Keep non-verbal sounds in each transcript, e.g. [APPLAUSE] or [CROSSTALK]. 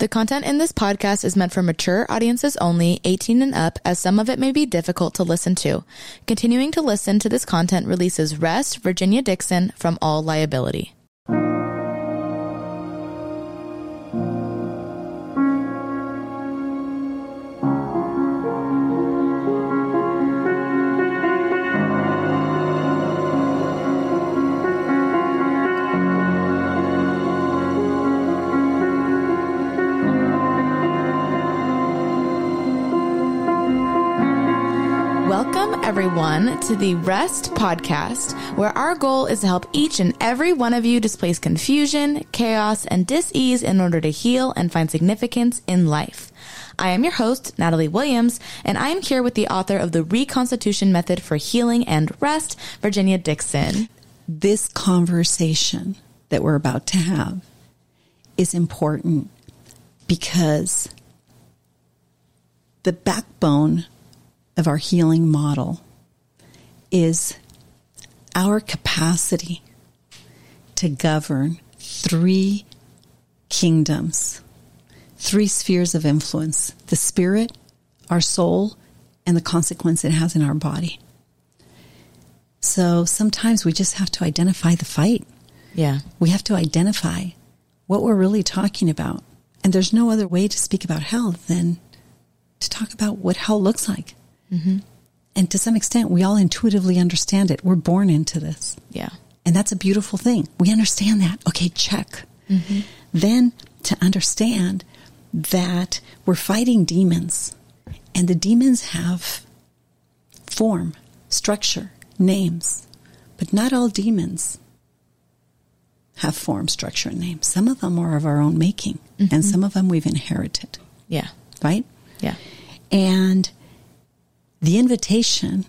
The content in this podcast is meant for mature audiences only, 18 and up, as some of it may be difficult to listen to. Continuing to listen to this content releases Rest Virginia Dixon from all liability. Everyone, to the Rest Podcast, where our goal is to help each and every one of you displace confusion, chaos, and dis-ease in order to heal and find significance in life. I am your host, Natalie Williams, and I am here with the author of the Reconstitution Method for Healing and Rest, Virginia Dixon. This conversation that we're about to have is important because the backbone of our healing model is our capacity to govern three kingdoms, three spheres of influence the spirit, our soul, and the consequence it has in our body. So sometimes we just have to identify the fight. Yeah. We have to identify what we're really talking about. And there's no other way to speak about hell than to talk about what hell looks like. Mm-hmm. And to some extent, we all intuitively understand it. We're born into this. Yeah. And that's a beautiful thing. We understand that. Okay, check. Mm-hmm. Then to understand that we're fighting demons, and the demons have form, structure, names, but not all demons have form, structure, and names. Some of them are of our own making, mm-hmm. and some of them we've inherited. Yeah. Right? Yeah. And the invitation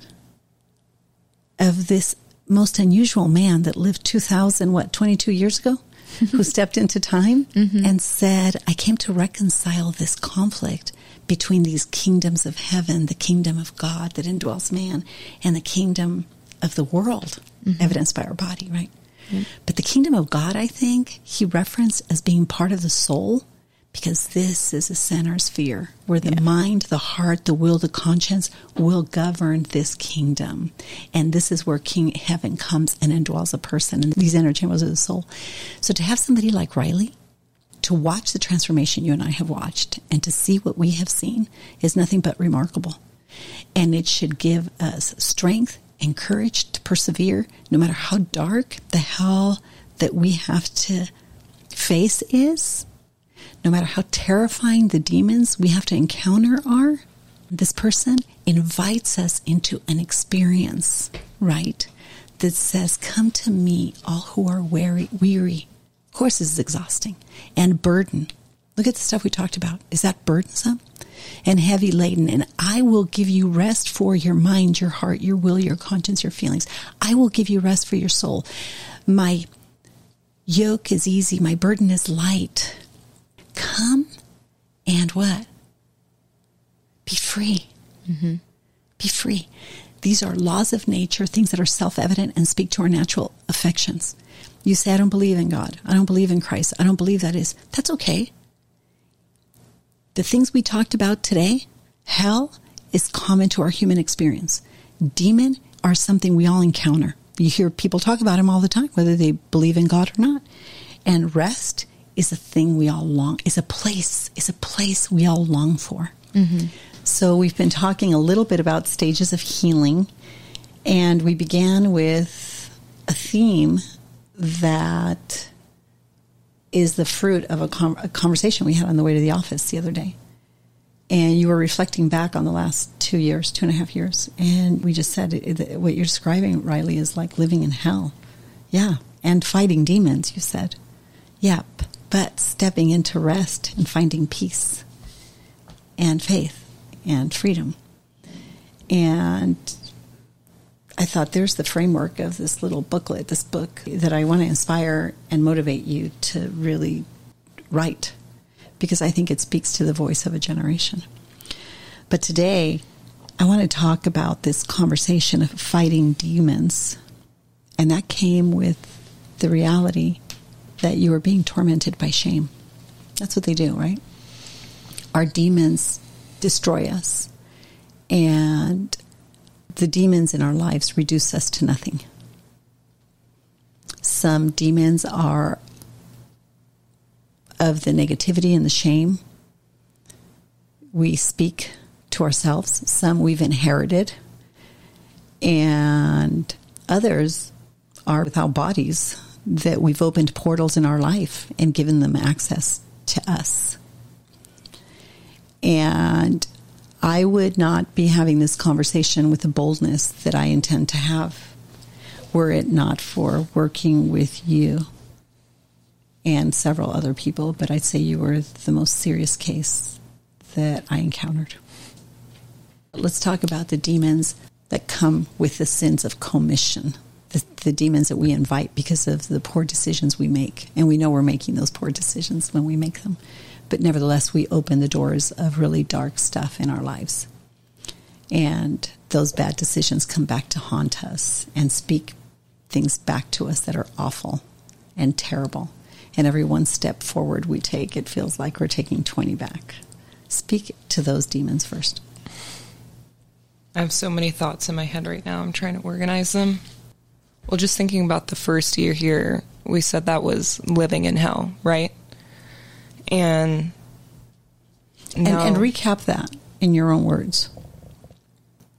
of this most unusual man that lived 2000 what 22 years ago [LAUGHS] who stepped into time mm-hmm. and said i came to reconcile this conflict between these kingdoms of heaven the kingdom of god that indwells man and the kingdom of the world mm-hmm. evidenced by our body right mm-hmm. but the kingdom of god i think he referenced as being part of the soul because this is a center sphere where the yeah. mind, the heart, the will, the conscience will govern this kingdom. And this is where King Heaven comes and indwells a person and these inner chambers of the soul. So to have somebody like Riley, to watch the transformation you and I have watched and to see what we have seen is nothing but remarkable. And it should give us strength and courage to persevere no matter how dark the hell that we have to face is no matter how terrifying the demons we have to encounter are, this person invites us into an experience, right? That says, Come to me, all who are weary, weary. Of course, this is exhausting and burden. Look at the stuff we talked about. Is that burdensome? And heavy laden, and I will give you rest for your mind, your heart, your will, your conscience, your feelings. I will give you rest for your soul. My yoke is easy, my burden is light come and what? Be free. Mm-hmm. Be free. These are laws of nature, things that are self evident and speak to our natural affections. You say, I don't believe in God. I don't believe in Christ. I don't believe that is. That's okay. The things we talked about today, hell is common to our human experience. Demon are something we all encounter. You hear people talk about them all the time, whether they believe in God or not. And rest is a thing we all long is a place is a place we all long for. Mm-hmm. So we've been talking a little bit about stages of healing, and we began with a theme that is the fruit of a, com- a conversation we had on the way to the office the other day. And you were reflecting back on the last two years, two and a half years, and we just said what you're describing, Riley, is like living in hell. Yeah, and fighting demons. You said, yep but stepping into rest and finding peace and faith and freedom. And I thought there's the framework of this little booklet, this book that I want to inspire and motivate you to really write because I think it speaks to the voice of a generation. But today, I want to talk about this conversation of fighting demons. And that came with the reality that you are being tormented by shame. That's what they do, right? our demons destroy us, and the demons in our lives reduce us to nothing. Some demons are of the negativity and the shame. We speak to ourselves. Some we've inherited, and others are without bodies that we've opened portals in our life and given them access to us. And I would not be having this conversation with the boldness that I intend to have were it not for working with you and several other people, but I'd say you were the most serious case that I encountered. Let's talk about the demons that come with the sins of commission, the, the, demons that we invite because of the poor decisions we make. And we know we're making those poor decisions when we make them. But nevertheless, we open the doors of really dark stuff in our lives. And those bad decisions come back to haunt us and speak things back to us that are awful and terrible. And every one step forward we take, it feels like we're taking 20 back. Speak to those demons first. I have so many thoughts in my head right now. I'm trying to organize them. Well, just thinking about the first year here, we said that was living in hell, right? And and, and recap that in your own words.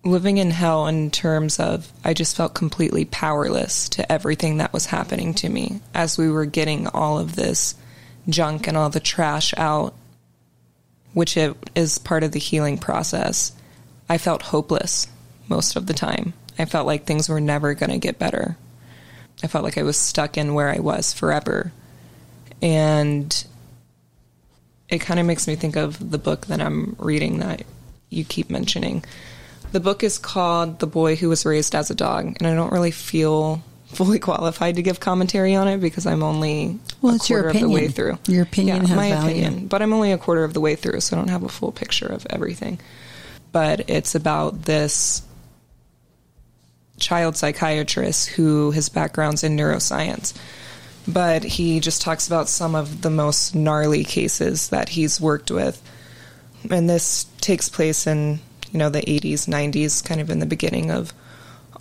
Living in hell in terms of I just felt completely powerless to everything that was happening to me as we were getting all of this junk and all the trash out, which it is part of the healing process I felt hopeless most of the time. I felt like things were never going to get better. I felt like I was stuck in where I was forever. And it kind of makes me think of the book that I'm reading that you keep mentioning. The book is called The Boy Who Was Raised as a Dog, and I don't really feel [LAUGHS] fully qualified to give commentary on it because I'm only well, a quarter of the way through. Your opinion, yeah, my value. opinion, but I'm only a quarter of the way through, so I don't have a full picture of everything but it's about this child psychiatrist who his background's in neuroscience. But he just talks about some of the most gnarly cases that he's worked with. And this takes place in, you know, the 80s, 90s, kind of in the beginning of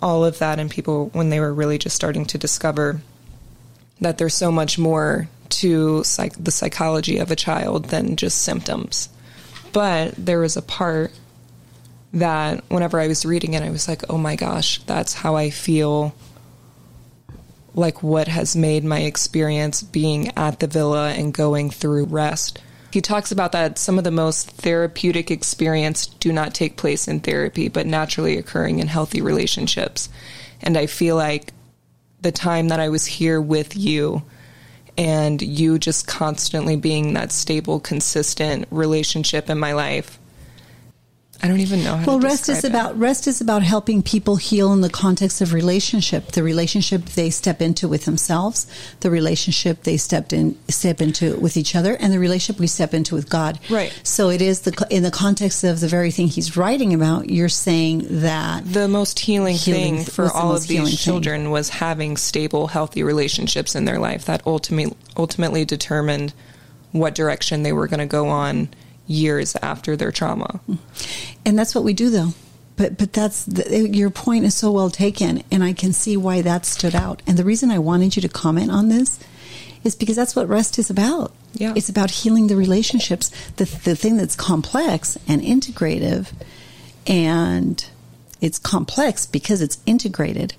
all of that, and people when they were really just starting to discover that there's so much more to psych- the psychology of a child than just symptoms. But there was a part that whenever I was reading it, I was like, oh my gosh, that's how I feel like what has made my experience being at the villa and going through rest. He talks about that some of the most therapeutic experience do not take place in therapy, but naturally occurring in healthy relationships. And I feel like the time that I was here with you and you just constantly being that stable, consistent relationship in my life I don't even know. well, rest is it. about rest is about helping people heal in the context of relationship. The relationship they step into with themselves, the relationship they stepped in step into with each other, and the relationship we step into with God. Right. So it is the in the context of the very thing he's writing about. You're saying that the most healing, healing thing for all the of these children thing. was having stable, healthy relationships in their life that ultimately ultimately determined what direction they were going to go on years after their trauma. And that's what we do, though. But but that's the, your point is so well taken, and I can see why that stood out. And the reason I wanted you to comment on this is because that's what rest is about. Yeah, it's about healing the relationships. The the thing that's complex and integrative, and it's complex because it's integrated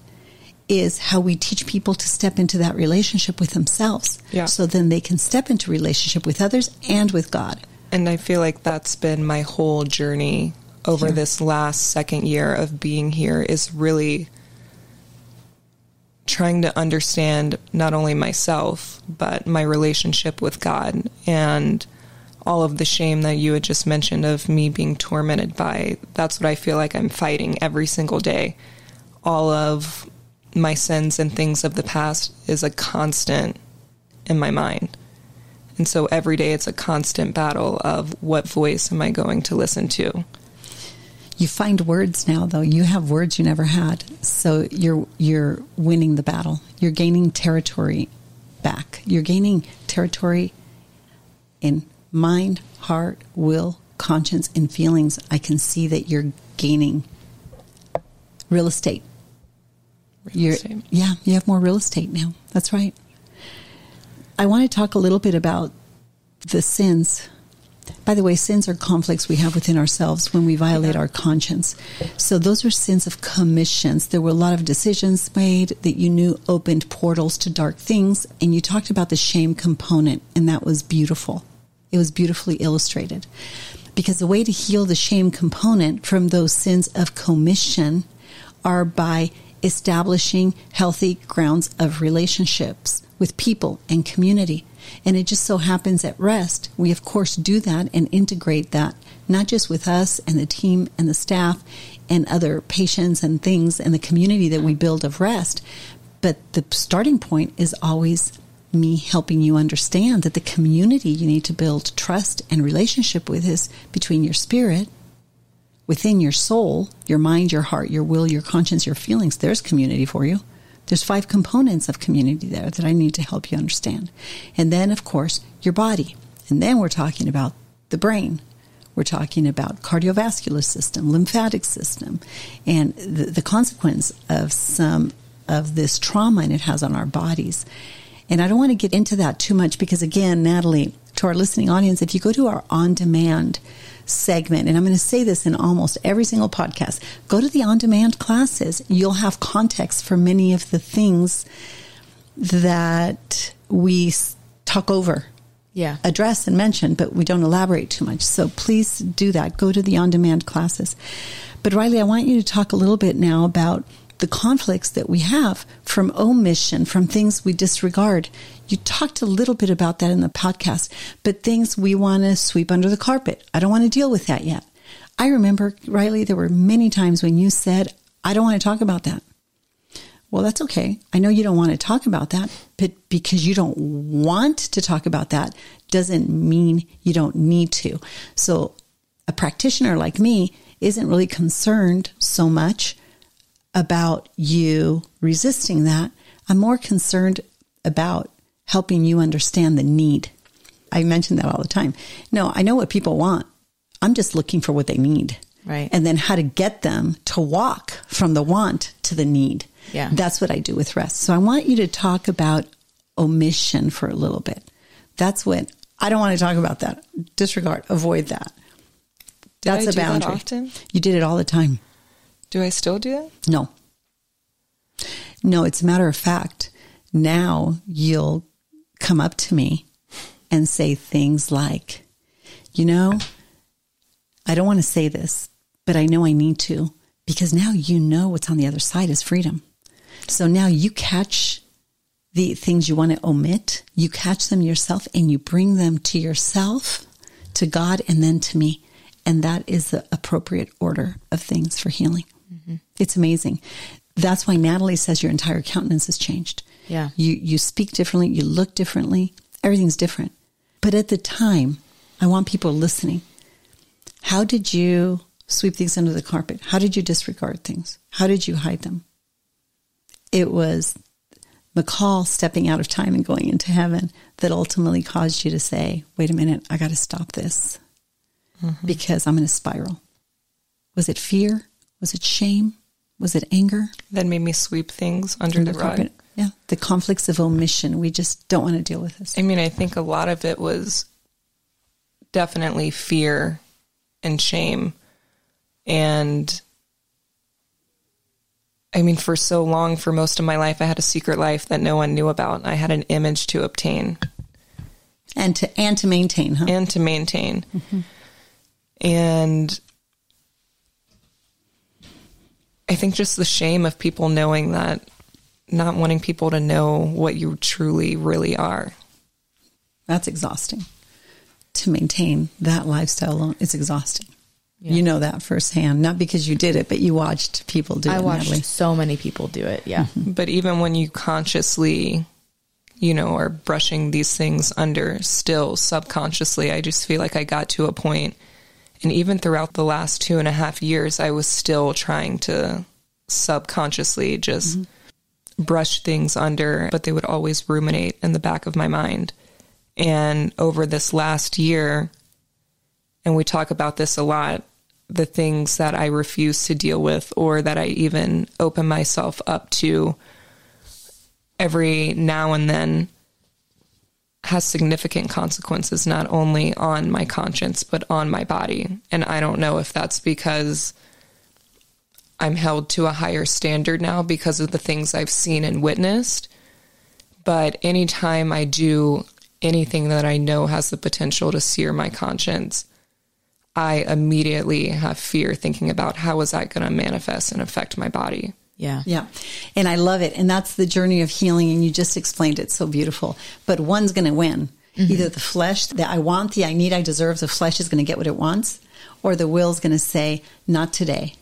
is how we teach people to step into that relationship with themselves. Yeah. So then they can step into relationship with others and with God. And I feel like that's been my whole journey over sure. this last second year of being here is really trying to understand not only myself, but my relationship with God and all of the shame that you had just mentioned of me being tormented by. That's what I feel like I'm fighting every single day. All of my sins and things of the past is a constant in my mind. And so every day it's a constant battle of what voice am I going to listen to? You find words now though. You have words you never had. So you're you're winning the battle. You're gaining territory back. You're gaining territory in mind, heart, will, conscience and feelings, I can see that you're gaining real estate. Real estate. yeah, you have more real estate now. That's right. I want to talk a little bit about the sins. By the way, sins are conflicts we have within ourselves when we violate our conscience. So those are sins of commissions. There were a lot of decisions made that you knew opened portals to dark things, and you talked about the shame component, and that was beautiful. It was beautifully illustrated. Because the way to heal the shame component from those sins of commission are by establishing healthy grounds of relationships with people and community. And it just so happens at rest, we of course do that and integrate that, not just with us and the team and the staff and other patients and things and the community that we build of rest, but the starting point is always me helping you understand that the community you need to build trust and relationship with is between your spirit within your soul, your mind, your heart, your will, your conscience, your feelings, there's community for you. There's five components of community there that I need to help you understand. And then, of course, your body. And then we're talking about the brain. We're talking about cardiovascular system, lymphatic system, and the, the consequence of some of this trauma and it has on our bodies. And I don't want to get into that too much because, again, Natalie, to our listening audience, if you go to our on demand segment, and I'm going to say this in almost every single podcast, go to the on demand classes. You'll have context for many of the things that we talk over, Yeah. address, and mention, but we don't elaborate too much. So please do that. Go to the on demand classes. But Riley, I want you to talk a little bit now about the conflicts that we have from omission, from things we disregard. You talked a little bit about that in the podcast, but things we want to sweep under the carpet. I don't want to deal with that yet. I remember, Riley, there were many times when you said, I don't want to talk about that. Well, that's okay. I know you don't want to talk about that, but because you don't want to talk about that doesn't mean you don't need to. So, a practitioner like me isn't really concerned so much about you resisting that. I'm more concerned about helping you understand the need. I mention that all the time. No, I know what people want. I'm just looking for what they need. Right. And then how to get them to walk from the want to the need. Yeah. That's what I do with rest. So I want you to talk about omission for a little bit. That's what I don't want to talk about that. Disregard, avoid that. That's a do that boundary. often? You did it all the time. Do I still do it? No. No, it's a matter of fact. Now you'll come up to me and say things like, you know, I don't want to say this, but I know I need to because now you know what's on the other side is freedom. So now you catch the things you want to omit, you catch them yourself and you bring them to yourself, to God, and then to me. And that is the appropriate order of things for healing. Mm-hmm. It's amazing. That's why Natalie says your entire countenance has changed. Yeah. You you speak differently, you look differently, everything's different. But at the time, I want people listening. How did you sweep things under the carpet? How did you disregard things? How did you hide them? It was McCall stepping out of time and going into heaven that ultimately caused you to say, wait a minute, I got to stop this mm-hmm. because I'm in a spiral. Was it fear? Was it shame? Was it anger? That made me sweep things under the rug. carpet? Yeah, the conflicts of omission. We just don't want to deal with this. I mean, I think a lot of it was definitely fear and shame. And I mean, for so long, for most of my life, I had a secret life that no one knew about. I had an image to obtain And to and to maintain, huh? and to maintain. Mm-hmm. And I think just the shame of people knowing that, not wanting people to know what you truly, really are. That's exhausting. To maintain that lifestyle alone, it's exhausting. You know that firsthand, not because you did it, but you watched people do I it. I watched Natalie. so many people do it. Yeah. Mm-hmm. But even when you consciously, you know, are brushing these things under, still subconsciously, I just feel like I got to a point, and even throughout the last two and a half years, I was still trying to subconsciously just mm-hmm. Brush things under, but they would always ruminate in the back of my mind. And over this last year, and we talk about this a lot the things that I refuse to deal with or that I even open myself up to every now and then has significant consequences not only on my conscience but on my body and I don't know if that's because I'm held to a higher standard now because of the things I've seen and witnessed but anytime I do anything that I know has the potential to sear my conscience I immediately have fear thinking about how is that going to manifest and affect my body. Yeah. Yeah. And I love it. And that's the journey of healing. And you just explained it so beautiful. But one's going to win. Mm-hmm. Either the flesh, that I want, the I need, I deserve, the flesh is going to get what it wants, or the will is going to say, not today.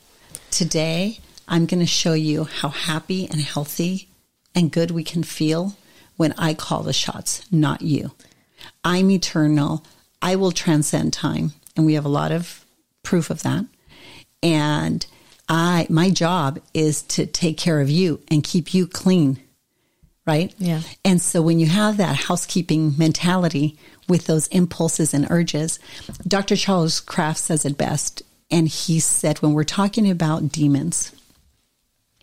Today, I'm going to show you how happy and healthy and good we can feel when I call the shots, not you. I'm eternal. I will transcend time and we have a lot of proof of that. And I, my job is to take care of you and keep you clean. Right? Yeah. And so when you have that housekeeping mentality with those impulses and urges, Dr. Charles Kraft says it best. And he said, when we're talking about demons,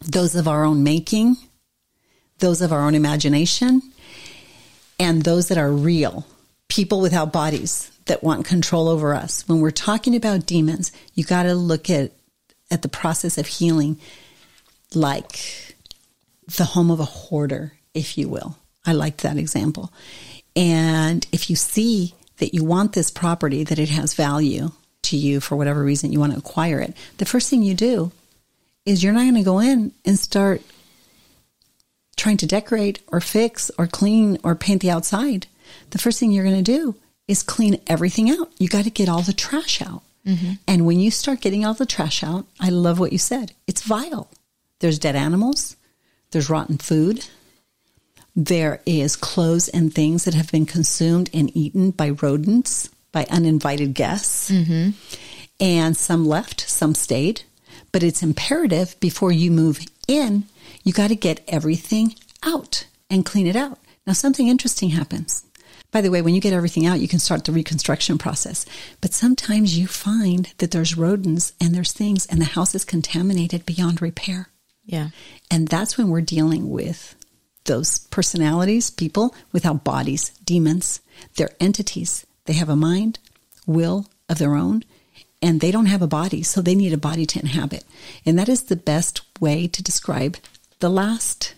those of our own making, those of our own imagination, and those that are real, people without bodies, that want control over us. When we're talking about demons, you got to look at at the process of healing like the home of a hoarder, if you will. I like that example. And if you see that you want this property, that it has value to you for whatever reason you want to acquire it, the first thing you do is you're not going to go in and start trying to decorate or fix or clean or paint the outside. The first thing you're going to do is clean everything out. You got to get all the trash out. Mm-hmm. And when you start getting all the trash out, I love what you said. It's vile. There's dead animals, there's rotten food, there is clothes and things that have been consumed and eaten by rodents, by uninvited guests. Mm-hmm. And some left, some stayed. But it's imperative before you move in, you got to get everything out and clean it out. Now, something interesting happens. By the way, when you get everything out, you can start the reconstruction process. But sometimes you find that there's rodents and there's things, and the house is contaminated beyond repair. Yeah. And that's when we're dealing with those personalities, people without bodies, demons. They're entities. They have a mind, will of their own, and they don't have a body, so they need a body to inhabit. And that is the best way to describe the last,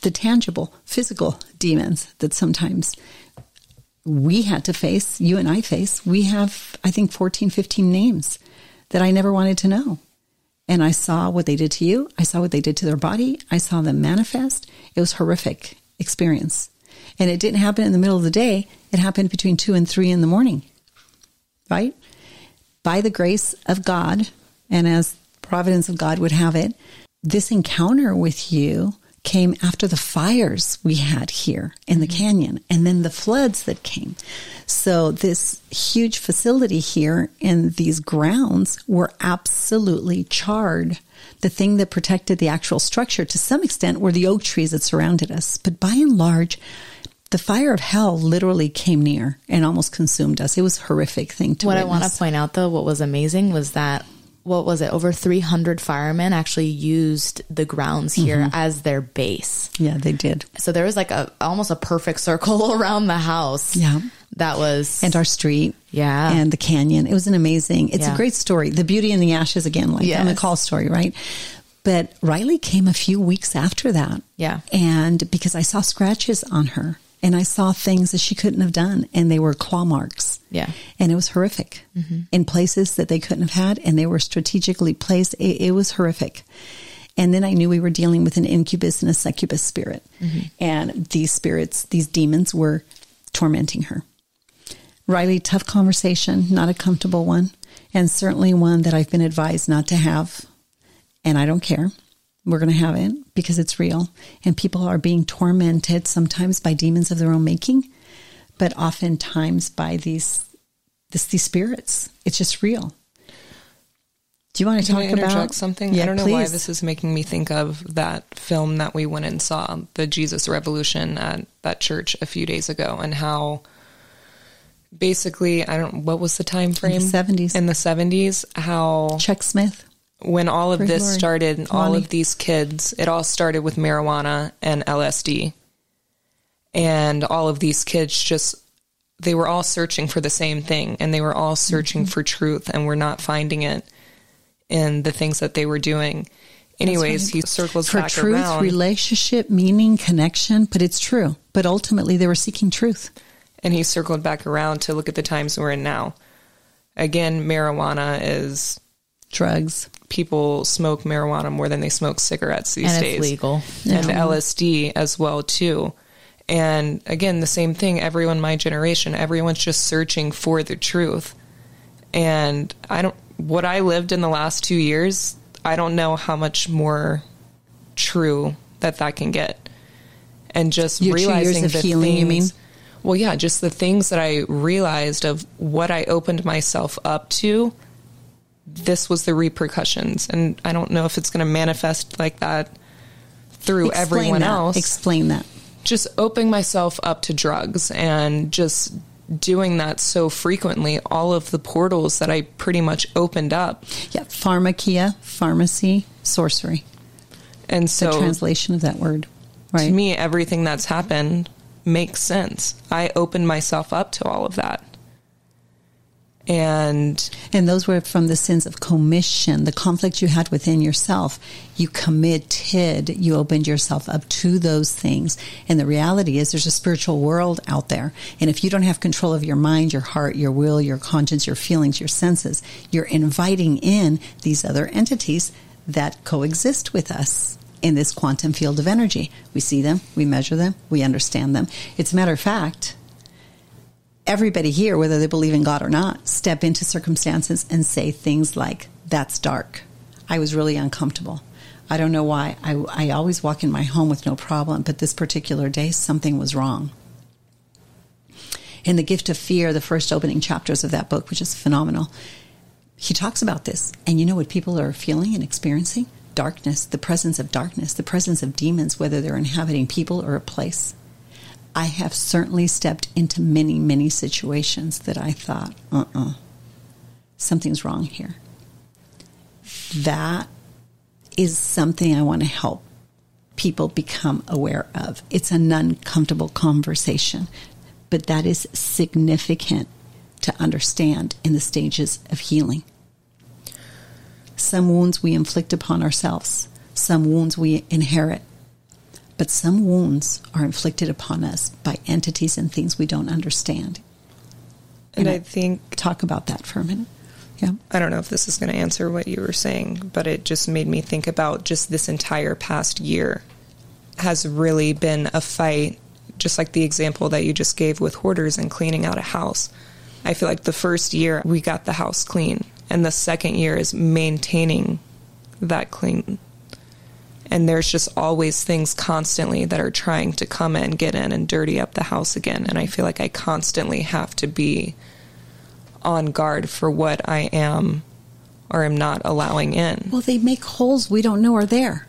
the tangible, physical demons that sometimes we had to face, you and I face, we have, I think, 14, 15 names that I never wanted to know. And I saw what they did to you. I saw what they did to their body. I saw them manifest. It was horrific experience. And it didn't happen in the middle of the day. It happened between two and three in the morning. Right? By the grace of God, and as providence of God would have it, this encounter with you came after the fires we had here in the mm-hmm. canyon and then the floods that came. So this huge facility here in these grounds were absolutely charred. The thing that protected the actual structure to some extent were the oak trees that surrounded us. But by and large, the fire of hell literally came near and almost consumed us. It was a horrific thing to What witness. I want to point out though, what was amazing was that what was it? Over 300 firemen actually used the grounds here mm-hmm. as their base. Yeah, they did. So there was like a almost a perfect circle [LAUGHS] around the house. Yeah. That was and our street. Yeah. And the canyon. It was an amazing. It's Yeah. a great story. The beauty in the ashes again, like on the call story, right? But Riley came a few weeks after that. Yeah. And because I saw scratches on her and I saw things that she couldn't have done and they were claw marks. Yeah. And it was horrific mm-hmm. in places that they couldn't have had and they were strategically placed. It, it was horrific. And then I knew we were dealing with an incubus and a succubus spirit. Mm-hmm. And these spirits, these demons were tormenting her. Riley, tough conversation, not a comfortable one, and certainly one that I've been advised not to have. And I don't care. We're going to have it because it's real. And people are being tormented sometimes by demons of their own making, but oftentimes by these this, these spirits. It's just real. Do you want to Can talk about something? Yeah, I don't know why this is making me think of that film that we went and saw, the Jesus Revolution at that church a few days ago, and how basically, I don't. What was the time frame? 70s. In the seventies, how Chuck Smith. When all of this Lord. started, all of these kids, it all started with marijuana and LSD. And all of these kids just, they were all searching for the same thing and they were all searching Mm-hmm. for truth and were not finding it in the things that they were doing. Anyways, he circles around. For truth, around relationship, meaning, connection, but it's true. But ultimately, they were seeking truth. and he circled back around to look at the times we're in now. Again, marijuana is Drugs. people smoke marijuana more than they smoke cigarettes these And it's days. legal. And LSD as well too. And again, the same thing, everyone my generation, everyone's just searching for the truth. And I don't what I lived in the last 2 years, I don't know how much more true that that can get. And just Your two realizing the healing, you things- mean? Well, yeah, just the things that I realized of what I opened myself up to this was the repercussions and i don't know if it's going to manifest like that through Explain everyone that. else Explain that. just opening myself up to drugs and just doing that so frequently all of the portals that i pretty much opened up Yeah, pharmakeia, pharmacy, sorcery. and so, The translation of that word. Right. to me everything that's happened makes sense i opened myself up to all of that and And those were from the sins of commission, the conflict you had within yourself. You committed, you opened yourself up to those things. And the reality is there's a spiritual world out there. And if you don't have control of your mind, your heart, your will, your conscience, your feelings, your senses, you're inviting in these other entities that coexist with us in this quantum field of energy. We see them, we measure them, we understand them. It's a matter of fact, everybody here, whether they believe in God or not, step into circumstances and say things like, that's dark. I was really uncomfortable. I don't know why. I, I always walk in my home with no problem, but this particular day, something was wrong. In The Gift of Fear, the first opening chapters of that book, which is phenomenal, he talks about this. And you know what people are feeling and experiencing? Darkness, the presence of darkness, the presence of demons, whether they're inhabiting people or a place. I have certainly stepped into many, many situations that I thought, uh uh something's wrong here. That is something I want to help people become aware of. It's an uncomfortable conversation, but that is significant to understand in the stages of healing. Some wounds we inflict upon ourselves, some wounds we inherit, but some wounds are inflicted upon us by entities and things we don't understand. and And i I- think Talk about that for a minute. Yeah. I don't know if this is going to answer what you were saying, but it just made me think about just this entire past year has really been a fight, just like the example that you just gave with hoarders and cleaning out a house. I feel like the first year we got the house clean, and the second year is maintaining that clean. And there's just always things constantly that are trying to come in, get in, and dirty up the house again. And I feel like I constantly have to be on guard for what I am or am not allowing in. Well, they make holes we don't know are there.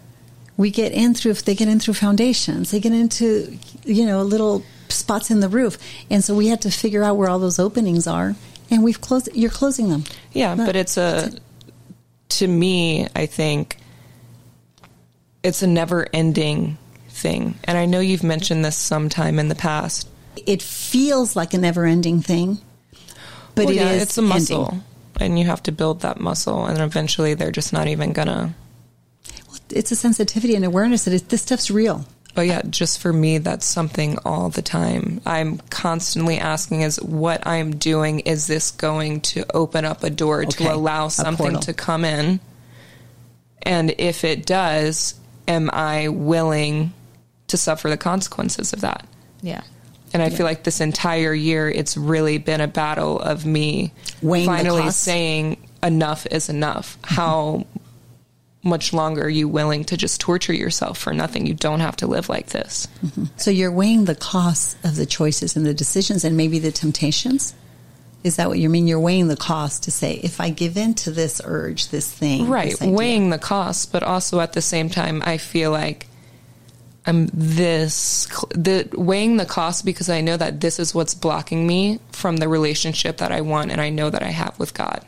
We get in through if they get in through foundations, they get into you know little spots in the roof, and so we had to figure out where all those openings are, and we've closed. You're closing them. Yeah, That- but it's a to me, I think it's a never ending thing. And I know you've mentioned this sometime in the past. It feels like a never-ending thing, but Well, it yeah, is it's a muscle. ending. And you have to build that muscle and eventually they're just not even gonna Well, It's a sensitivity and awareness that it, this stuff's real. But yeah, just for me, that's something all the time. I'm constantly asking is what I'm doing, is this going to open up a door Okay, to allow something to come in? And if it does, am I willing to suffer the consequences of that? Yeah. And I feel like this entire year, it's really been a battle of me Weighing finally saying enough is enough. How much longer are you willing to just torture yourself for nothing? You don't have to live like this. Mm-hmm. So you're weighing the costs of the choices and the decisions and maybe the temptations. Is that what you mean? You're weighing the cost to say, if I give in to this urge, this thing, right this weighing the cost, but also at the same time i feel like I'm this the weighing the cost because I know that this is what's blocking me from the relationship that I want and I know that I have with God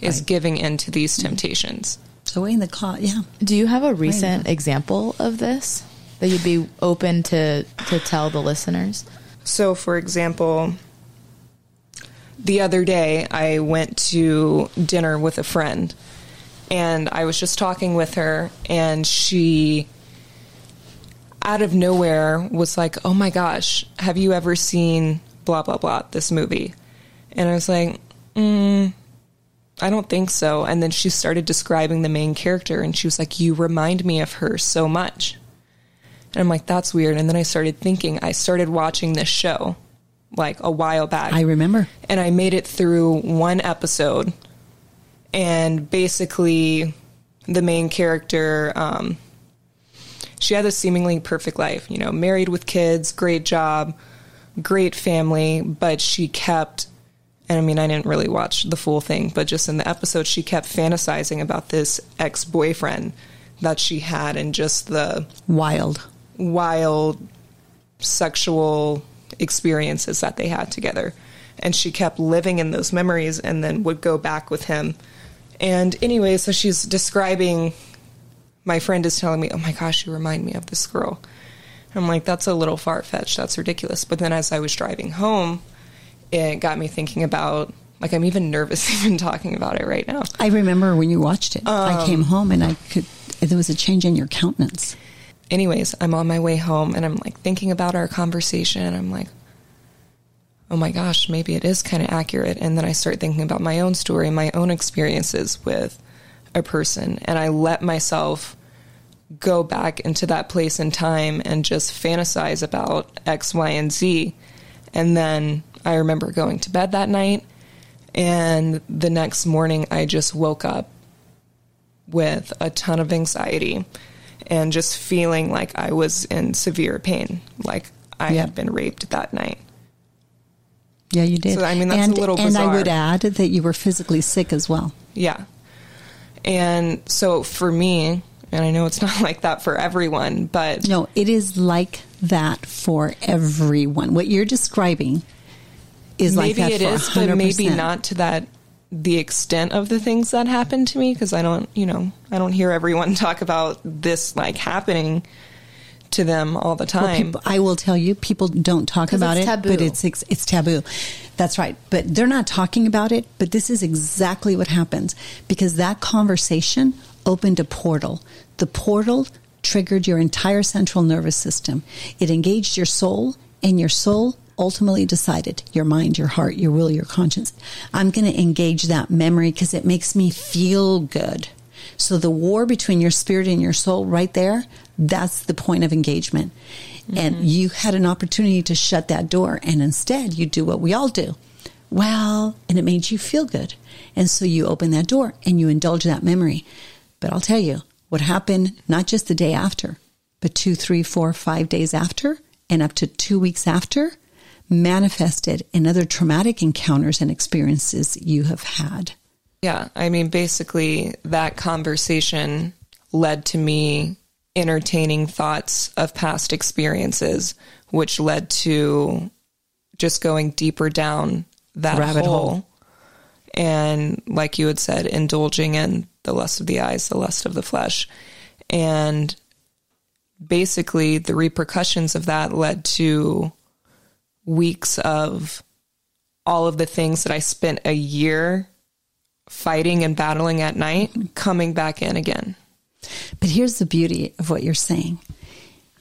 is Right. giving in to these mm-hmm. temptations. So weighing the cost, yeah. Do you have a recent example of this that you'd be open to to tell the listeners? So, for example, the other day I went to dinner with a friend and I was just talking with her, and she, out of nowhere, was like, Oh my gosh, have you ever seen blah, blah, blah, this movie? And I was like, mm, I don't think so. And then she started describing the main character, and she was like, You remind me of her so much. And I'm like, that's weird. And then I started thinking, I started watching this show like a while back. I remember. and I made it through one episode. And basically, the main character, um, she had a seemingly perfect life, you know, married with kids, great job, great family, but she kept, and I mean, I didn't really watch the full thing, but just in the episode, she kept fantasizing about this ex boyfriend that she had and just the Wild. wild sexual experiences that they had together. And she kept living in those memories and then would go back with him. And anyway, so she's describing my friend is telling me, Oh my gosh, you remind me of this girl. I'm like, that's a little far fetched. That's ridiculous. But then as I was driving home, it got me thinking about like I'm even nervous [LAUGHS] even talking about it right now. I remember when you watched it. Um, I came home and I could, there was a change in your countenance. Anyways, I'm on my way home and I'm like thinking about our conversation and I'm like, oh my gosh, maybe it is kind of accurate. And then I start thinking about my own story, my own experiences with a person. And I let myself go back into that place and time and just fantasize about X, Y, and Z. And then I remember going to bed that night. And the next morning, I just woke up with a ton of anxiety and just feeling like I was in severe pain, like I Yeah. had been raped that night. Yeah, you did. So, I mean, that's a and, little And I would add that you were physically sick as well. Yeah. And so for me, and I know it's [LAUGHS] not like that for everyone, but No, it is like that for everyone. What you're describing is like maybe that it is, but maybe not to that the extent of the things that happened to me because I don't, you know, I don't hear everyone [LAUGHS] talk about this like happening to them all the Well, time. people, I will tell you, people don't talk about it's it, taboo. but it's, it's it's taboo. That's right. But they're not talking about it. But this is exactly what happens because that conversation opened a portal. The portal triggered your entire central nervous system. It engaged your soul, and your soul ultimately decided your mind, your heart, your will, your conscience. I'm going to engage that memory because it makes me feel good. So the war between your spirit and your soul right there, that's the point of engagement. Mm-hmm. And you had an opportunity to shut that door and instead you do what we all do. Well, and it made you feel good. And so you open that door and you indulge that memory. But I'll tell you what happened not just the day after, but two, three, four, five days after and up to two weeks after manifested in other traumatic encounters and experiences you have had. Yeah, I mean, basically, that conversation led to me entertaining thoughts of past experiences, which led to just going deeper down that Rabbit hole. hole. And like you had said, indulging in the lust of the eyes, the lust of the flesh. And basically, the repercussions of that led to weeks of all of the things that I spent a year fighting and battling at night coming back in again. But here's the beauty of what you're saying.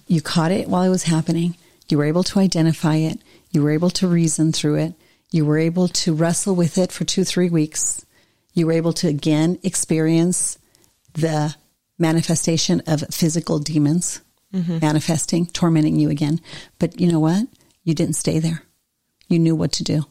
You caught it while it was happening. You were able to identify it. You were able to reason through it. You were able to wrestle with it for two, three weeks. You were able to again experience the manifestation of physical demons mm-hmm. manifesting, tormenting you again. But you know what? You didn't stay there. You knew what to do.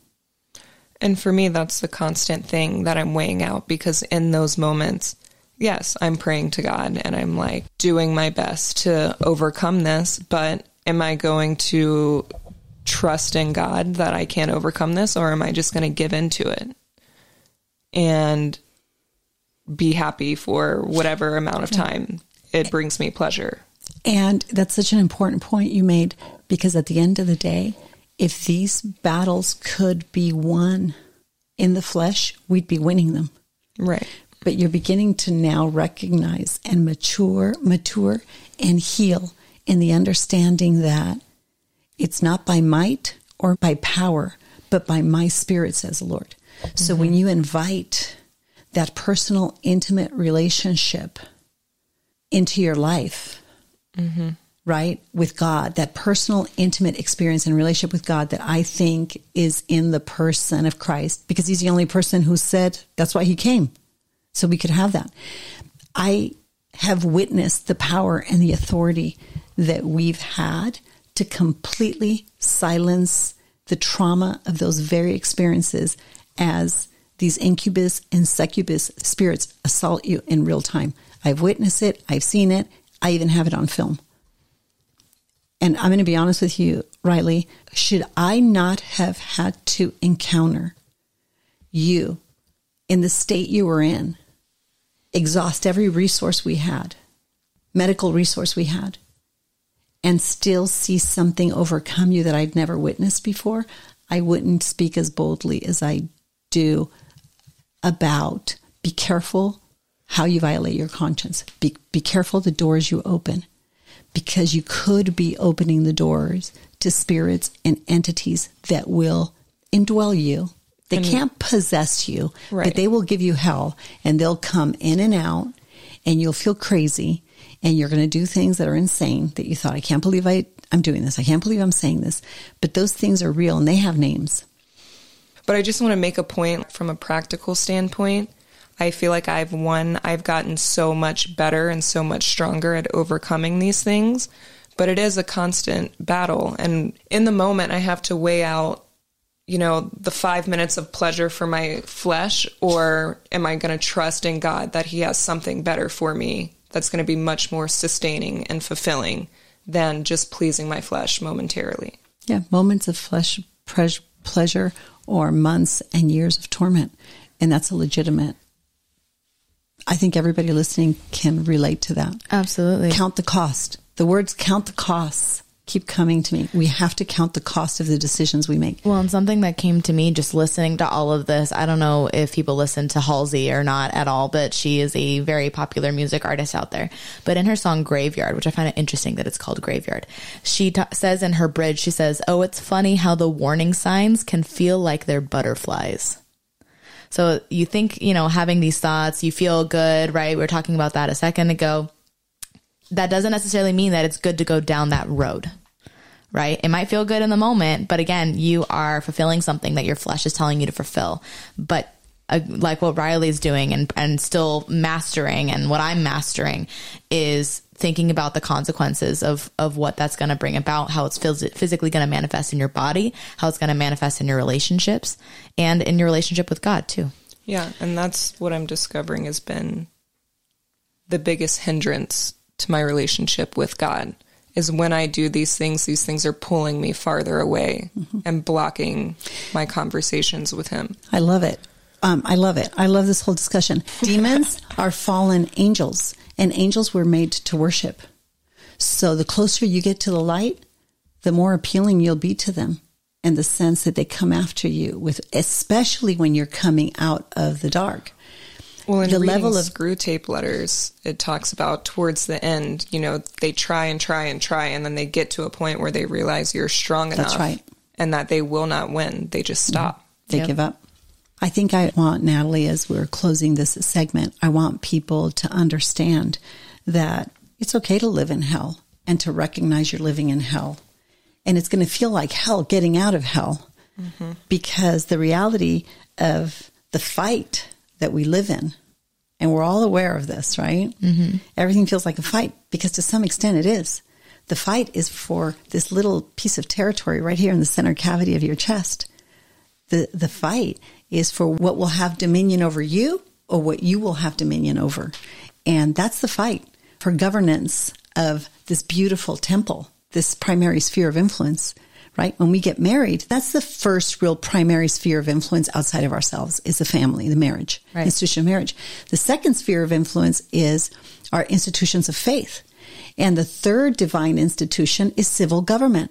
And for me, that's the constant thing that I'm weighing out because in those moments, yes, I'm praying to God and I'm like doing my best to overcome this, but am I going to trust in God that I can't overcome this or am I just going to give into it and be happy for whatever amount of time it brings me pleasure? And that's such an important point you made because at the end of the day, if these battles could be won in the flesh, we'd be winning them. Right. But you're beginning to now recognize and mature, mature and heal in the understanding that it's not by might or by power, but by my spirit, says the Lord. Mm-hmm. So when you invite that personal, intimate relationship into your life, mm-hmm. Right, with God, that personal, intimate experience and relationship with God that I think is in the person of Christ, because He's the only person who said that's why He came, so we could have that. I have witnessed the power and the authority that we've had to completely silence the trauma of those very experiences as these incubus and succubus spirits assault you in real time. I've witnessed it, I've seen it, I even have it on film. And I'm going to be honest with you, Riley, should I not have had to encounter you in the state you were in, exhaust every resource we had, medical resource we had, and still see something overcome you that I'd never witnessed before, I wouldn't speak as boldly as I do about be careful how you violate your conscience. Be, be careful the doors you open because you could be opening the doors to spirits and entities that will indwell you. They and, mm-hmm. can't possess you, right. but they will give you hell and they'll come in and out and you'll feel crazy and you're going to do things that are insane that you thought, I can't believe I, I'm doing this. I can't believe I'm saying this. But those things are real and they have names. But I just want to make a point from a practical standpoint. I feel like I've won, I've gotten so much better and so much stronger at overcoming these things. But it is a constant battle. And in the moment, I have to weigh out, you know, the five minutes of pleasure for my flesh, or am I going to trust in God that He has something better for me that's going to be much more sustaining and fulfilling than just pleasing my flesh momentarily? Yeah, moments of flesh pleasure or months and years of torment. And that's a legitimate. I think everybody listening can relate to that. Absolutely. Count the cost. The words count the costs keep coming to me. We have to count the cost of the decisions we make. Well, and something that came to me just listening to all of this, I don't know if people listen to Halsey or not at all, but she is a very popular music artist out there. But in her song Graveyard, which I find it interesting that it's called Graveyard, she t- says in her bridge, she says, Oh, it's funny how the warning signs can feel like they're butterflies. So you think, you know, having these thoughts, you feel good, right? We were talking about that a second ago. That doesn't necessarily mean that it's good to go down that road right? It might feel good in the moment, but again, you are fulfilling something that your flesh is telling you to fulfill. But uh, like what Riley's doing and, and still mastering and what I'm mastering is thinking about the consequences of, of what that's going to bring about, how it's phys- physically going to manifest in your body, how it's going to manifest in your relationships and in your relationship with God too. Yeah. And that's what I'm discovering has been the biggest hindrance to my relationship with God is when I do these things, these things are pulling me farther away mm-hmm. and blocking my conversations with Him. I love it. Um, I love it. I love this whole discussion. [LAUGHS] Demons are fallen angels, and angels were made to worship. So the closer you get to the light, the more appealing you'll be to them and the sense that they come after you with especially when you're coming out of the dark well, in the level of Screwtape Letters, it talks about towards the end, you know, they try and try and try, and then they get to a point where they realize you're strong enough. That's right. And that they will not win. They just mm-hmm. stop. They yep. give up. I think I want, Natalie, as we're closing this segment, I want people to understand that it's okay to live in hell and to recognize you're living in hell. And it's going to feel like hell getting out of hell mm-hmm. because the reality of the fight that we live in. And we're all aware of this, right? Mm-hmm. Everything feels like a fight because to some extent it is. The fight is for this little piece of territory right here in the center cavity of your chest. The, the fight is for what will have dominion over you or what you will have dominion over. And that's the fight for governance of this beautiful temple, this primary sphere of influence right? When we get married, that's the first real primary sphere of influence outside of ourselves is the family, the marriage, right. institution of marriage. The second sphere of influence is our institutions of faith. And the third divine institution is civil government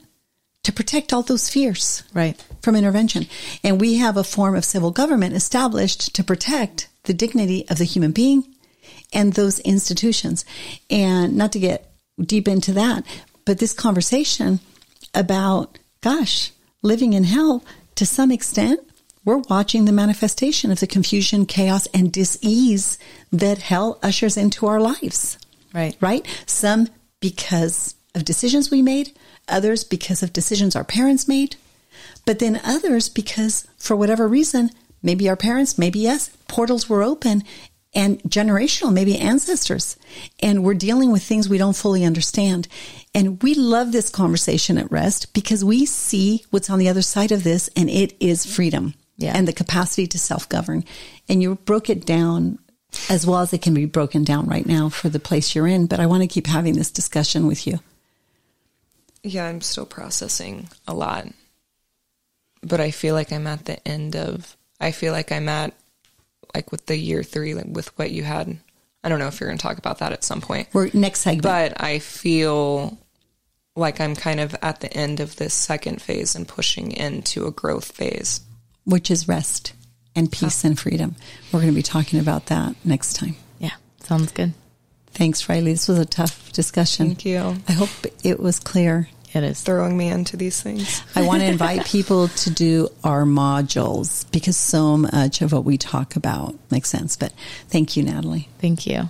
to protect all those fears Right. from intervention. And we have a form of civil government established to protect the dignity of the human being and those institutions. And not to get deep into that, but this conversation about, gosh, living in hell to some extent, we're watching the manifestation of the confusion, chaos, and dis-ease that hell ushers into our lives Right. right? Some because of decisions we made, others because of decisions our parents made, but then others because for whatever reason, maybe our parents, maybe us, portals were open and generational, maybe ancestors, and we're dealing with things we don't fully understand. And we love this conversation at rest because we see what's on the other side of this, and it is freedom Yeah. and the capacity to self govern. And you broke it down as well as it can be broken down right now for the place you're in. But I want to keep having this discussion with you. Yeah, I'm still processing a lot. But I feel like I'm at the end of I feel like I'm at like with the year 3 like with what you had. I don't know if you're going to talk about that at some point. We're next segment. But I feel like I'm kind of at the end of this second phase and pushing into a growth phase. which is rest and peace and freedom. We're going to be talking about that next time. Yeah. Sounds good. Thanks, Riley. This was a tough discussion. Thank you. I hope it was clear. It is. Throwing me into these things. [LAUGHS] I want to invite people to do our modules because so much of what we talk about makes sense. But thank you, Natalie. Thank you.